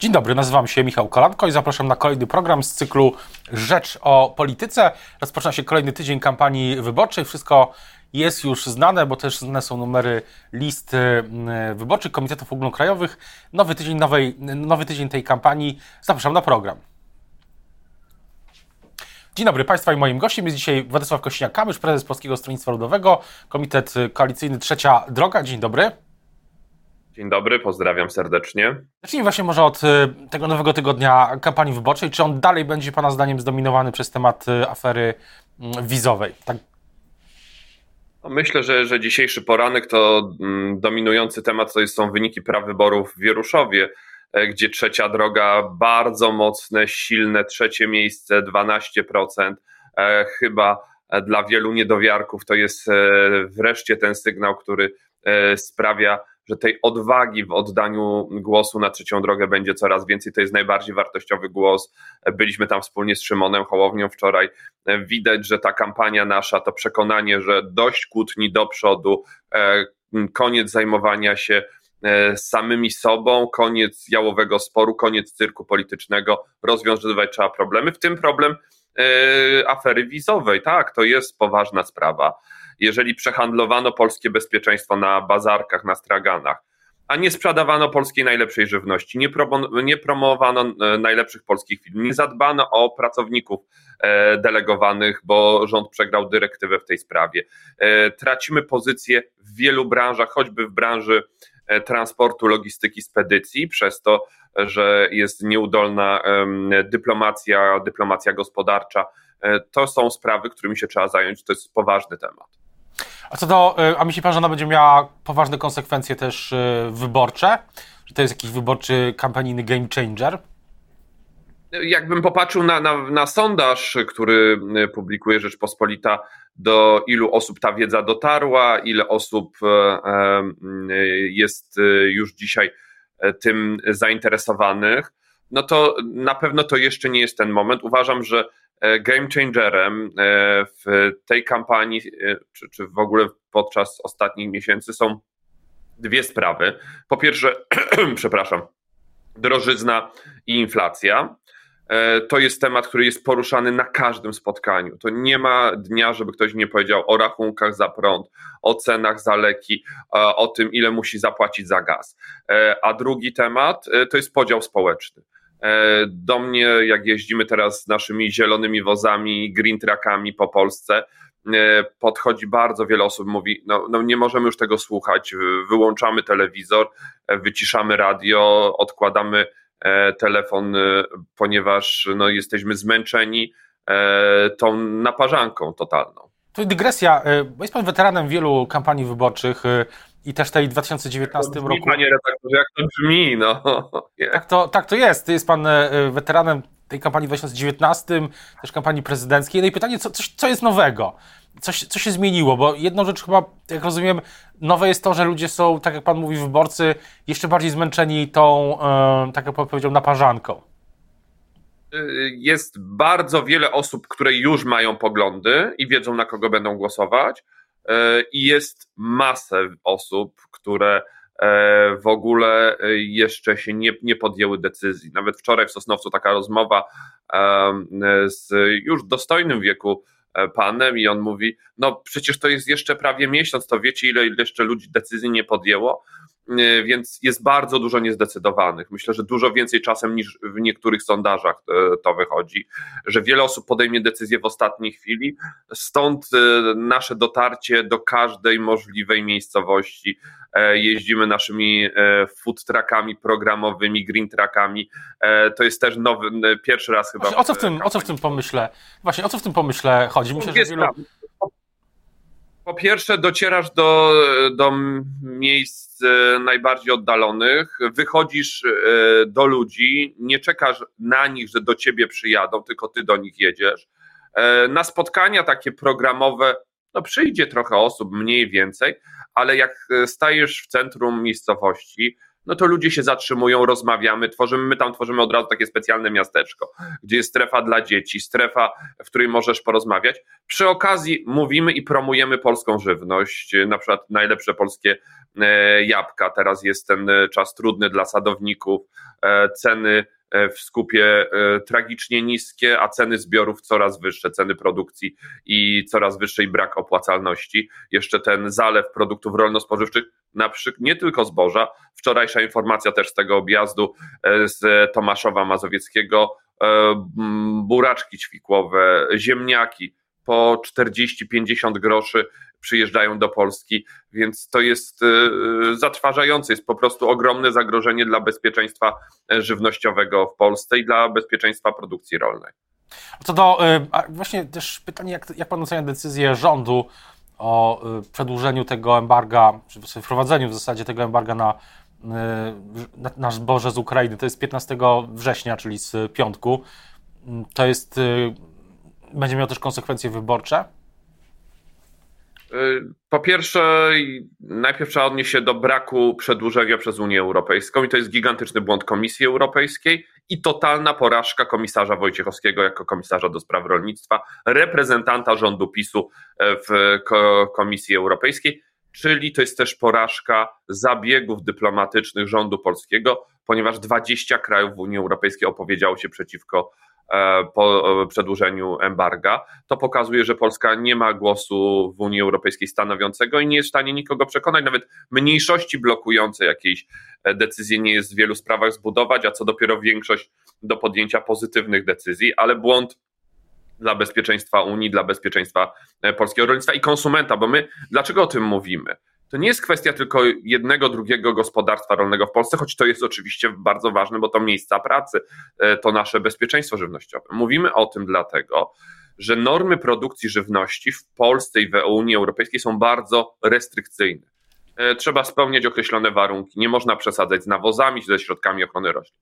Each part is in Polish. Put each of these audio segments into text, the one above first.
Dzień dobry, nazywam się Michał Kolanko i zapraszam na kolejny program z cyklu Rzecz o Polityce. Rozpoczyna się kolejny tydzień kampanii wyborczej. Wszystko jest już znane, bo też znane są numery list y, wyborczych komitetów ogólnokrajowych. Nowy tydzień, nowej, nowy tydzień tej kampanii. Zapraszam na program. Dzień dobry Państwa i moim gościem jest dzisiaj Władysław Kośniak-Kamysz, prezes Polskiego Stronnictwa Ludowego, Komitet Koalicyjny Trzecia Droga. Dzień dobry. Dzień dobry, pozdrawiam serdecznie. Zacznijmy właśnie może od y, tego nowego tygodnia kampanii wyborczej. Czy on dalej będzie Pana zdaniem zdominowany przez temat y, afery mm, wizowej? Tak. No, myślę, że, że dzisiejszy poranek to mm, dominujący temat to są wyniki prawyborów w Wieruszowie, e, gdzie trzecia droga bardzo mocne, silne trzecie miejsce, 12%. E, chyba dla wielu niedowiarków to jest e, wreszcie ten sygnał, który sprawia, że tej odwagi w oddaniu głosu na trzecią drogę będzie coraz więcej. To jest najbardziej wartościowy głos. Byliśmy tam wspólnie z Szymonem Hołownią wczoraj. Widać, że ta kampania nasza, to przekonanie, że dość kłótni do przodu, e, koniec zajmowania się e, samymi sobą, koniec jałowego sporu, koniec cyrku politycznego, rozwiązywać trzeba problemy, w tym problem afery wizowej. Tak, to jest poważna sprawa jeżeli przehandlowano polskie bezpieczeństwo na bazarkach, na straganach, a nie sprzedawano polskiej najlepszej żywności, nie, promo, nie promowano e, najlepszych polskich firm, nie zadbano o pracowników e, delegowanych, bo rząd przegrał dyrektywę w tej sprawie. E, tracimy pozycję w wielu branżach, choćby w branży transportu, logistyki, spedycji, przez to, że jest nieudolna dyplomacja, dyplomacja gospodarcza. To są sprawy, którymi się trzeba zająć, to jest poważny temat. A co do, y, a myśli pan, że ona będzie miała poważne konsekwencje też y, wyborcze? Że to jest jakiś wyborczy, kampanijny game changer? Jakbym popatrzył na, na, na sondaż, który publikuje Rzeczpospolita, do ilu osób ta wiedza dotarła, ile osób jest już dzisiaj tym zainteresowanych, no to na pewno to jeszcze nie jest ten moment. Uważam, że E, game changerem e, w tej kampanii, e, czy, czy w ogóle podczas ostatnich miesięcy są dwie sprawy. Po pierwsze, przepraszam, drożyzna i inflacja. To jest temat, który jest poruszany na każdym spotkaniu. To nie ma dnia, żeby ktoś nie powiedział o rachunkach za prąd, o cenach za leki, o tym, ile musi zapłacić za gaz. A drugi temat to jest podział społeczny. E, do mnie, jak jeździmy teraz z naszymi zielonymi wozami, green trackami po Polsce, e, podchodzi bardzo wiele osób, mówi: no, no nie możemy już tego słuchać, wyłączamy telewizor, e, wyciszamy radio, odkładamy telefon, ponieważ no, jesteśmy zmęczeni tą naparzanką totalną. To dygresja, jest pan weteranem wielu kampanii wyborczych i też tej 2019 brzmi, roku. Panie redaktorze, jak to brzmi, no. Tak to, tak to jest. Jest pan e, weteranem tej kampanii w 2019, też kampanii prezydenckiej. No i pytanie, co, co jest nowego? Coś, co się zmieniło? Bo jedną rzecz chyba, jak rozumiem, nowe jest to, że ludzie są, tak jak pan mówi, wyborcy, jeszcze bardziej zmęczeni tą, e, tak jak pan powiedział, naparzanką. Y, jest bardzo wiele osób, które już mają poglądy i wiedzą, na kogo będą głosować E, i jest masę osób, które e, w ogóle jeszcze się nie, nie podjęły decyzji. Nawet wczoraj w Sosnowcu taka rozmowa z już dostojnym wieku panem i on mówi, no przecież to jest jeszcze prawie miesiąc, to wiecie ile jeszcze ludzi decyzji nie podjęło, E, więc jest bardzo dużo niezdecydowanych. Myślę, że dużo więcej czasem niż w niektórych sondażach e, to wychodzi, że wiele osób podejmie decyzję w ostatniej chwili, stąd e, nasze dotarcie do każdej możliwej miejscowości. Jeździmy naszymi food trackami programowymi, green trackami. To jest też nowy, pierwszy raz chyba. Właśnie, o co w tym, o co w tym pomyśle? Właśnie, o co w tym pomyśle chodzi? Myślę, że wielu... Po pierwsze, docierasz do, do miejsc e, najbardziej oddalonych, wychodzisz e, do ludzi, nie czekasz na nich, że do ciebie przyjadą, tylko ty do nich jedziesz. E, na spotkania takie programowe, no przyjdzie trochę osób, mniej więcej, ale jak stajesz w centrum miejscowości, no to ludzie się zatrzymują, rozmawiamy, tworzymy, my tam tworzymy od razu takie specjalne miasteczko, gdzie jest strefa dla dzieci, strefa, w której możesz porozmawiać. Przy okazji mówimy i promujemy polską żywność, na przykład najlepsze polskie e, jabłka. Teraz jest ten e, czas trudny dla sadowników, e, ceny w skupie tragicznie niskie, a ceny zbiorów coraz wyższe, ceny produkcji i coraz wyższy brak opłacalności. Jeszcze ten zalew produktów rolno-spożywczych, na przykład nie tylko zboża. Wczorajsza informacja też z tego objazdu z Tomaszowa Mazowieckiego, buraczki ćwikłowe, ziemniaki po 40-50 groszy przyjeżdżają do Polski, więc to jest y, y, zatrważające, jest po prostu ogromne zagrożenie dla bezpieczeństwa e, żywnościowego w Polsce i dla bezpieczeństwa produkcji rolnej. Co do y, właśnie też pytanie, jak, jak pan ocenia decyzję rządu o przedłużeniu tego embarga, czy wprowadzeniu w zasadzie tego embarga na, na, na zboże z Ukrainy. To jest 15 września, czyli z piątku. To jest, będzie miało też konsekwencje wyborcze? Po pierwsze, najpierw trzeba odnieść się do braku przedłużenia przez Unię Europejską i to jest gigantyczny błąd Komisji Europejskiej i totalna porażka komisarza Wojciechowskiego jako komisarza do spraw rolnictwa, reprezentanta rządu PiSu e, w Komisji Europejskiej, czyli to jest też porażka zabiegów dyplomatycznych rządu polskiego, ponieważ 20 krajów w Unii Europejskiej opowiedziało się przeciwko po e, przedłużeniu embarga, to pokazuje, że Polska nie ma głosu w Unii Europejskiej stanowiącego i nie jest w stanie nikogo przekonać, nawet mniejszości blokującej jakiejś e, decyzji nie jest w wielu sprawach zbudować, a co dopiero większość do podjęcia pozytywnych decyzji, ale błąd dla bezpieczeństwa Unii, dla bezpieczeństwa polskiego rolnictwa i konsumenta, bo my dlaczego o tym mówimy? To nie jest kwestia tylko jednego, drugiego gospodarstwa rolnego w Polsce, choć to jest oczywiście bardzo ważne, bo to miejsca pracy, e, to nasze bezpieczeństwo żywnościowe. Mówimy o tym dlatego, że normy produkcji żywności w Polsce i w Unii Europejskiej są bardzo restrykcyjne. E, trzeba spełniać określone warunki, nie można przesadzać z nawozami, ze środkami ochrony roślin.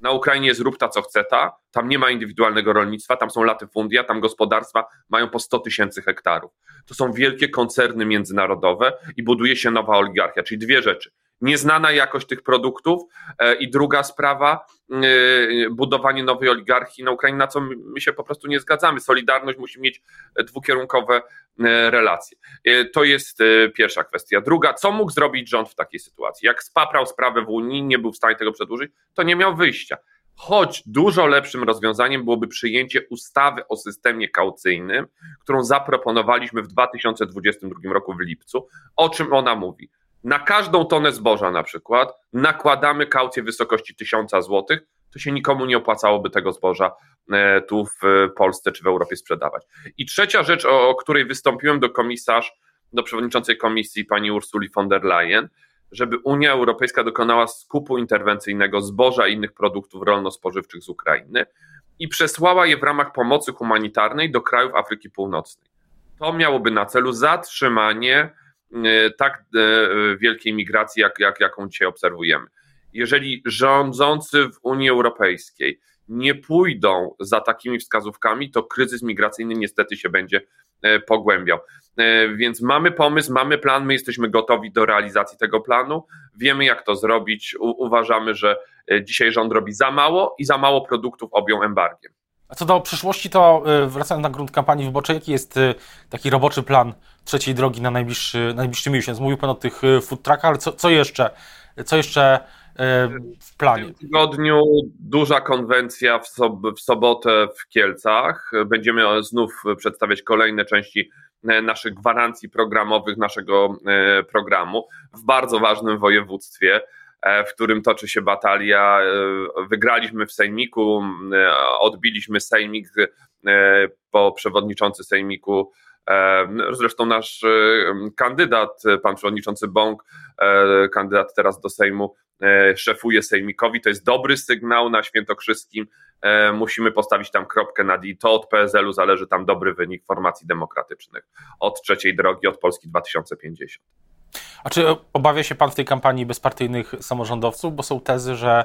Na Ukrainie jest rób ta co chce ta, tam nie ma indywidualnego rolnictwa, tam są latyfundia, tam gospodarstwa mają po 100 tysięcy hektarów. To są wielkie koncerny międzynarodowe i buduje się nowa oligarchia, czyli dwie rzeczy nieznana jakość tych produktów e, i druga sprawa, e, budowanie nowej oligarchii na Ukrainie, na co my się po prostu nie zgadzamy. Solidarność musi mieć dwukierunkowe e, relacje. To jest pierwsza kwestia. Druga, co mógł zrobić rząd w takiej sytuacji? Jak spaprał sprawę w Unii, nie był w stanie tego przedłużyć, to nie miał wyjścia. Choć dużo lepszym rozwiązaniem byłoby przyjęcie ustawy o systemie kaucyjnym, którą zaproponowaliśmy w 2022 roku w lipcu. O czym ona mówi? Na każdą tonę zboża na przykład nakładamy kaucję w wysokości 1000 zł, to się nikomu nie opłacałoby tego zboża e, tu w Polsce czy w Europie sprzedawać. I trzecia rzecz, o, której wystąpiłem do komisarz, do przewodniczącej komisji pani Ursuli von der Leyen, żeby Unia Europejska dokonała skupu interwencyjnego zboża i innych produktów rolno-spożywczych z Ukrainy i przesłała je w ramach pomocy humanitarnej do krajów Afryki Północnej. To miałoby na celu zatrzymanie tak e, wielkiej migracji, jak, jak, jaką dzisiaj obserwujemy. Jeżeli rządzący w Unii Europejskiej nie pójdą za takimi wskazówkami, to kryzys migracyjny niestety się będzie e, pogłębiał. Więc mamy pomysł, mamy plan, my jesteśmy gotowi do realizacji tego planu, wiemy jak to zrobić. Uważamy, że dzisiaj rząd robi za mało i za mało produktów objął embargiem. A co do przyszłości, to wracając na grunt kampanii wyborczej, jaki jest taki roboczy plan trzeciej drogi na najbliższy, najbliższy miesiąc. Mówił Pan o tych e, food truckach, ale co, co jeszcze? Co jeszcze e, w planie? W tym tygodniu duża konwencja w, sob w sobotę w Kielcach. Będziemy znów przedstawiać kolejne części e, naszych gwarancji programowych, naszego programu w bardzo ważnym województwie, w którym toczy się batalia. Wygraliśmy w Sejmiku, odbiliśmy Sejmik, bo przewodniczący Sejmiku Zresztą nasz e, kandydat, pan przewodniczący Bąk, e, kandydat teraz do Sejmu, e, szefuje Sejmikowi. To jest dobry sygnał na Świętokrzyskim. Musimy postawić tam kropkę nad i. To od PSL-u zależy tam dobry wynik formacji demokratycznych. Od trzeciej drogi, od Polski 2050. A czy obawia się pan w tej kampanii bezpartyjnych samorządowców? Bo są tezy, że,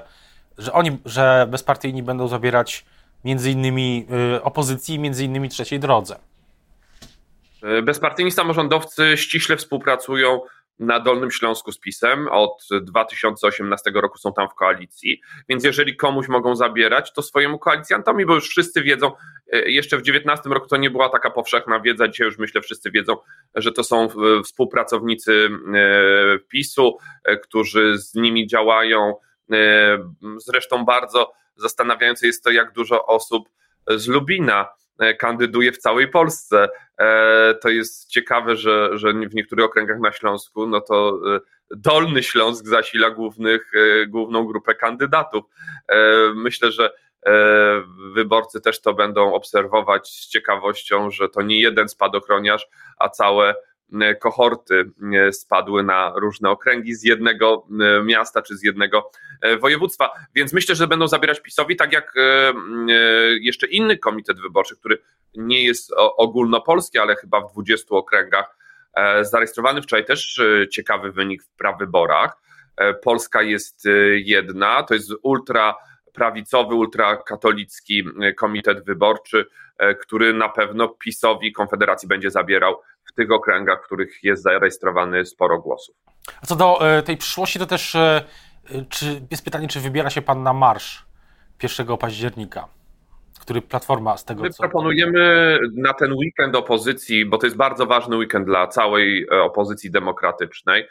że oni, że bezpartyjni będą zabierać między innymi opozycji, między innymi trzeciej drodze. E, bezpartyjni samorządowcy ściśle współpracują na Dolnym Śląsku z PiSem. Od 2018 roku są tam w koalicji, więc jeżeli komuś mogą zabierać, to swojemu koalicjantowi, bo już wszyscy wiedzą, e, jeszcze w 2019 roku to nie była taka powszechna wiedza, dzisiaj już myślę wszyscy wiedzą, że to są e, współpracownicy e, PiSu, którzy z nimi działają. Zresztą bardzo zastanawiające jest to, jak dużo osób z Lubina E, kandyduje w całej Polsce. E, to jest ciekawe, że, że w niektórych okręgach na Śląsku, no to e, Dolny Śląsk zasila głównych, główną grupę kandydatów. Myślę, że wyborcy też to będą obserwować z ciekawością, że to nie jeden spadochroniarz, a całe E, kohorty e, spadły na różne okręgi z jednego e, miasta czy z jednego województwa. Więc myślę, że będą zabierać PiSowi, tak jak jeszcze inny komitet wyborczy, który nie jest ogólnopolski, ale chyba w 20 okręgach. Zarejestrowany wczoraj też ciekawy wynik w prawyborach. Polska jest jedna, to jest ultra prawicowy, ultrakatolicki komitet wyborczy, który na pewno PiSowi Konfederacji będzie zabierał w tych okręgach, w których jest zarejestrowany sporo głosów. A co do e, tej przyszłości, to też e, czy, jest pytanie, czy wybiera się Pan na marsz 1 października? Który Platforma z tego My co... proponujemy na ten weekend opozycji, bo to jest bardzo ważny weekend dla całej e, opozycji demokratycznej.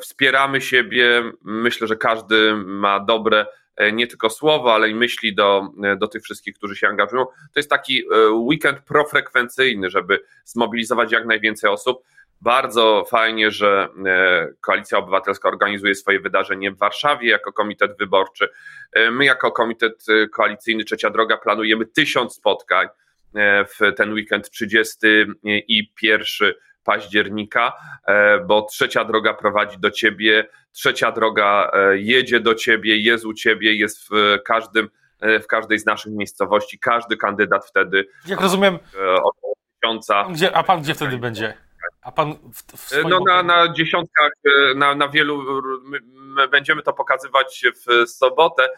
Wspieramy siebie. Myślę, że każdy ma dobre E, nie tylko słowo, ale i myśli do, e, do tych wszystkich, którzy się angażują. To jest taki e, weekend profrekwencyjny, żeby zmobilizować jak najwięcej osób. Bardzo fajnie, że Koalicja Obywatelska organizuje swoje wydarzenie w Warszawie jako komitet wyborczy. My, jako komitet koalicyjny Trzecia Droga, planujemy tysiąc spotkań w ten weekend 30 i 1 października, e, bo trzecia droga prowadzi do ciebie, trzecia droga e, jedzie do ciebie, jest u ciebie, jest w każdym e, w każdej z naszych miejscowości, każdy kandydat wtedy. Jak rozumiem, około tysiąca. Gdzie, a pan gdzie wtedy będzie? A pan w, w no na, na dziesiątkach, na, na wielu, my, my będziemy to pokazywać w sobotę.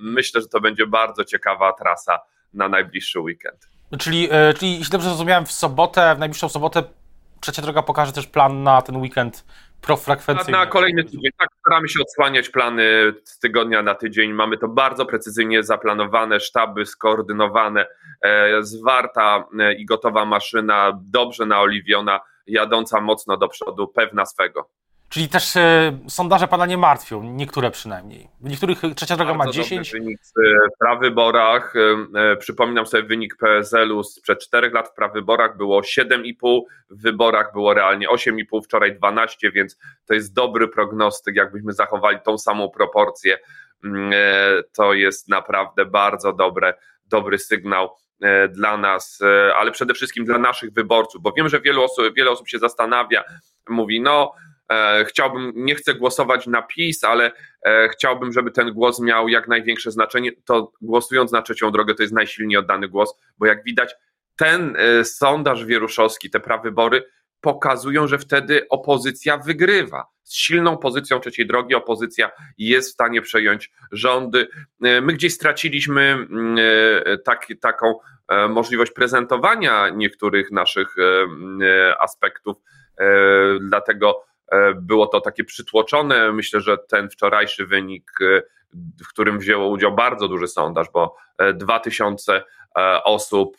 Myślę, że to będzie bardzo ciekawa trasa na najbliższy weekend. Czyli, czyli jeśli dobrze zrozumiałem, w sobotę, w najbliższą sobotę Trzecia droga pokaże też plan na ten weekend profrekwencyjny. Na, na kolejny tydzień. Tak, staramy się odsłaniać plany z tygodnia na tydzień. Mamy to bardzo precyzyjnie zaplanowane, sztaby skoordynowane, e, zwarta e, i gotowa maszyna, dobrze naoliwiona, jadąca mocno do przodu, pewna swego. Czyli też e, sondaże pana nie martwią, niektóre przynajmniej. W niektórych trzecia droga Bardzo ma 10. wynik w prawyborach. E, e, przypominam sobie wynik PSL-u sprzed 4 lat w prawyborach było 7,5, w wyborach było realnie 8,5, wczoraj 12, więc to jest dobry prognostyk. Jakbyśmy zachowali tą samą proporcję, mm, e, to jest naprawdę bardzo dobre, dobry sygnał e, dla nas, e, ale przede wszystkim dla naszych wyborców, bo wiem, że wielu osób, wiele osób się zastanawia, mówi, no E, chciałbym, nie chcę głosować na PiS, ale e, chciałbym, żeby ten głos miał jak największe znaczenie. To głosując na trzecią drogę, to jest najsilniej oddany głos, bo jak widać, ten e, sondaż wieruszowski, te prawybory pokazują, że wtedy opozycja wygrywa. Z silną pozycją trzeciej drogi opozycja jest w stanie przejąć rządy. My gdzieś straciliśmy mm, tak, taką możliwość prezentowania niektórych naszych aspektów, dlatego E, było to takie przytłoczone. Myślę, że ten wczorajszy wynik, e, w którym wzięło udział bardzo duży sondaż, bo 2000 e, osób,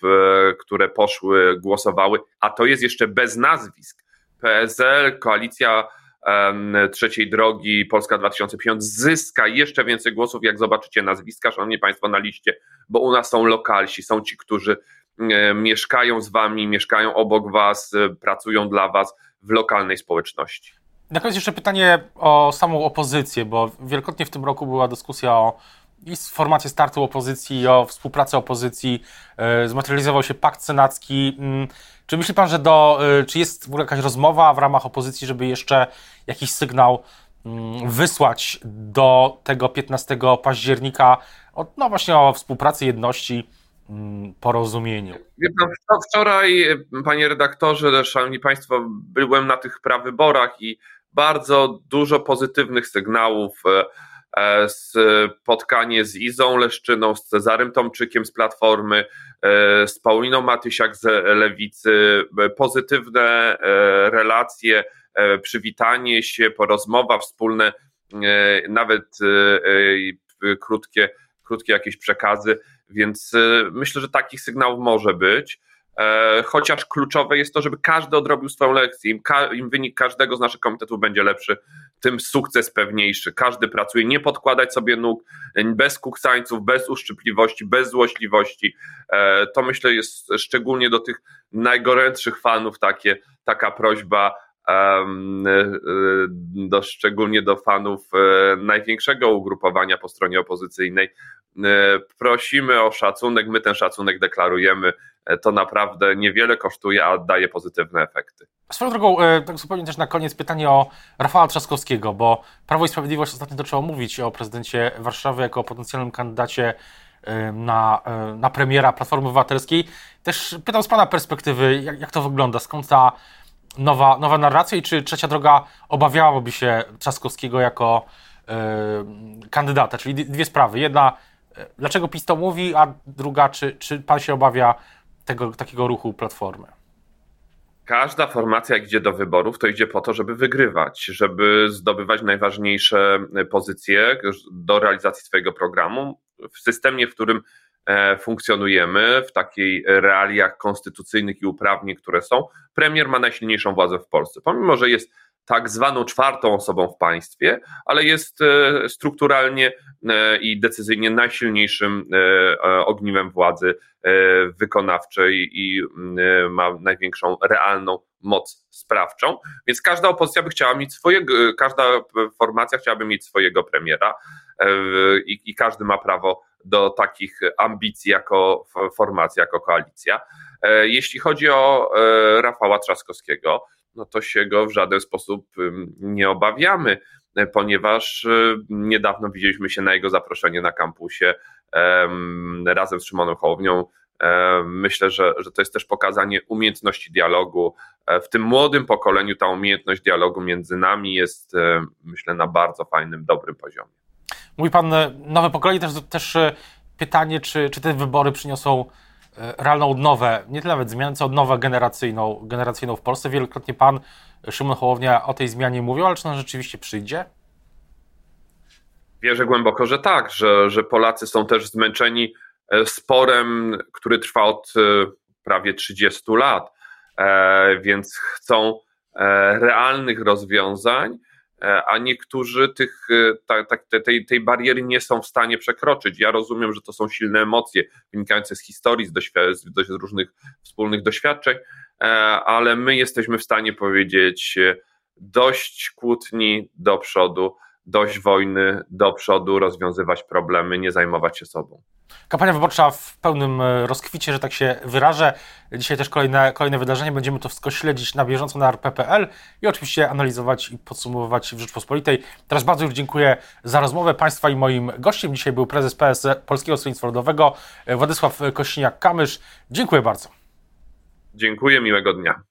które poszły, głosowały, a to jest jeszcze bez nazwisk. PSL, koalicja trzeciej drogi Polska 2050 zyska jeszcze więcej głosów, jak zobaczycie nazwiska, szanowni Państwo, na liście, bo u nas są lokalsi, są ci, którzy mieszkają z Wami, mieszkają obok Was, pracują dla Was w lokalnej społeczności. Na koniec jeszcze pytanie o samą opozycję, bo wielokrotnie w tym roku była dyskusja o i startu opozycji, o współpracy opozycji. E, zmaterializował się pakt senacki. Mm, czy myśli pan, że do, e, czy jest w ogóle jakaś rozmowa w ramach opozycji, żeby jeszcze jakiś sygnał mm, wysłać do tego 15 października, no właśnie o współpracy, jedności, mm, porozumieniu? Wczoraj, panie redaktorze, szanowni państwo, byłem na tych prawyborach i bardzo dużo pozytywnych sygnałów. E, e, spotkanie z Izą Leszczyną, z Cezarym Tomczykiem z Platformy, e, z Pauliną Matysiak z Lewicy, pozytywne relacje przywitanie się, porozmowa, wspólne, nawet krótkie, krótkie jakieś przekazy, więc myślę, że takich sygnałów może być. E, chociaż kluczowe jest to, żeby każdy odrobił swoją lekcję. Im, ka- Im, wynik każdego z naszych komitetów będzie lepszy, tym sukces pewniejszy. Każdy pracuje, nie podkładać sobie nóg, bez kuksańców, bez uszczypliwości, bez złośliwości. E, to myślę jest szczególnie do tych najgorętszych fanów takie, taka prośba, do, szczególnie do fanów największego ugrupowania po stronie opozycyjnej. Prosimy o szacunek, my ten szacunek deklarujemy to naprawdę niewiele kosztuje, a daje pozytywne efekty. Swoją drogą, e, tak zupełnie też na koniec pytanie o Rafała Trzaskowskiego, bo Prawo i Sprawiedliwość ostatnio zaczęło mówić o prezydencie Warszawy jako o potencjalnym kandydacie e, na, e, na premiera Platformy Obywatelskiej. Też pytam z Pana perspektywy, jak, jak to wygląda, skąd ta nowa, nowa narracja i czy Trzecia Droga obawiałaby się Trzaskowskiego jako kandydata, czyli dwie sprawy. Jedna, dlaczego PiS to mówi, a druga, czy, czy Pan się obawia tego, takiego ruchu Platformy? Każda formacja, jak idzie do wyborów, to idzie po to, żeby wygrywać, żeby zdobywać najważniejsze pozycje do realizacji swojego programu w systemie, w którym e, funkcjonujemy, w takiej realiach konstytucyjnych i uprawnień, które są. Premier ma najsilniejszą władzę w Polsce. Pomimo, że jest tak zwaną czwartą osobą w państwie, ale jest e, strukturalnie e, i decyzyjnie najsilniejszym e, ogniwem władzy wykonawczej i ma największą realną moc sprawczą. Więc każda opozycja by chciała mieć swojego, każda formacja chciałaby mieć swojego premiera i, i każdy ma prawo do takich ambicji jako formacja, jako koalicja. Jeśli chodzi o Rafała Trzaskowskiego, no to się go w żaden sposób nie obawiamy, e, ponieważ e, niedawno widzieliśmy się na jego zaproszenie na kampusie razem z Szymonem Hołownią. E, myślę, że, że to jest też pokazanie umiejętności dialogu. W tym młodym pokoleniu ta umiejętność dialogu między nami jest, myślę, na bardzo fajnym, dobrym poziomie. Mówi Pan, nowe pokolenie też, też pytanie, czy, czy te wybory przyniosą realną odnowę, nie tyle nawet zmianę, co odnowę generacyjną, generacyjną w Polsce. Wielokrotnie pan Szymon Hołownia o tej zmianie mówił, ale czy ona rzeczywiście przyjdzie? Wierzę głęboko, że tak, że, że Polacy są też zmęczeni e, sporem, który trwa od e, prawie 30 lat, więc chcą realnych rozwiązań E, a niektórzy tych, e, ta, ta, tej, tej bariery nie są w stanie przekroczyć. Ja rozumiem, że to są silne emocje wynikające z historii, z, z różnych wspólnych doświadczeń, e, ale my jesteśmy w stanie powiedzieć dość kłótni do przodu, dość wojny do przodu, rozwiązywać problemy, nie zajmować się sobą. Kampania wyborcza w pełnym e, rozkwicie, że tak się wyrażę. Dzisiaj też kolejne, kolejne wydarzenie. Będziemy to wszystko śledzić na bieżąco na rp.pl i oczywiście analizować i podsumowywać w Rzeczpospolitej. Teraz bardzo już dziękuję za rozmowę Państwa i moim gościem. Dzisiaj był prezes PS Polskiego Stronnictwa Ludowego Władysław Kośniak-Kamysz. Dziękuję bardzo. Dziękuję, miłego dnia.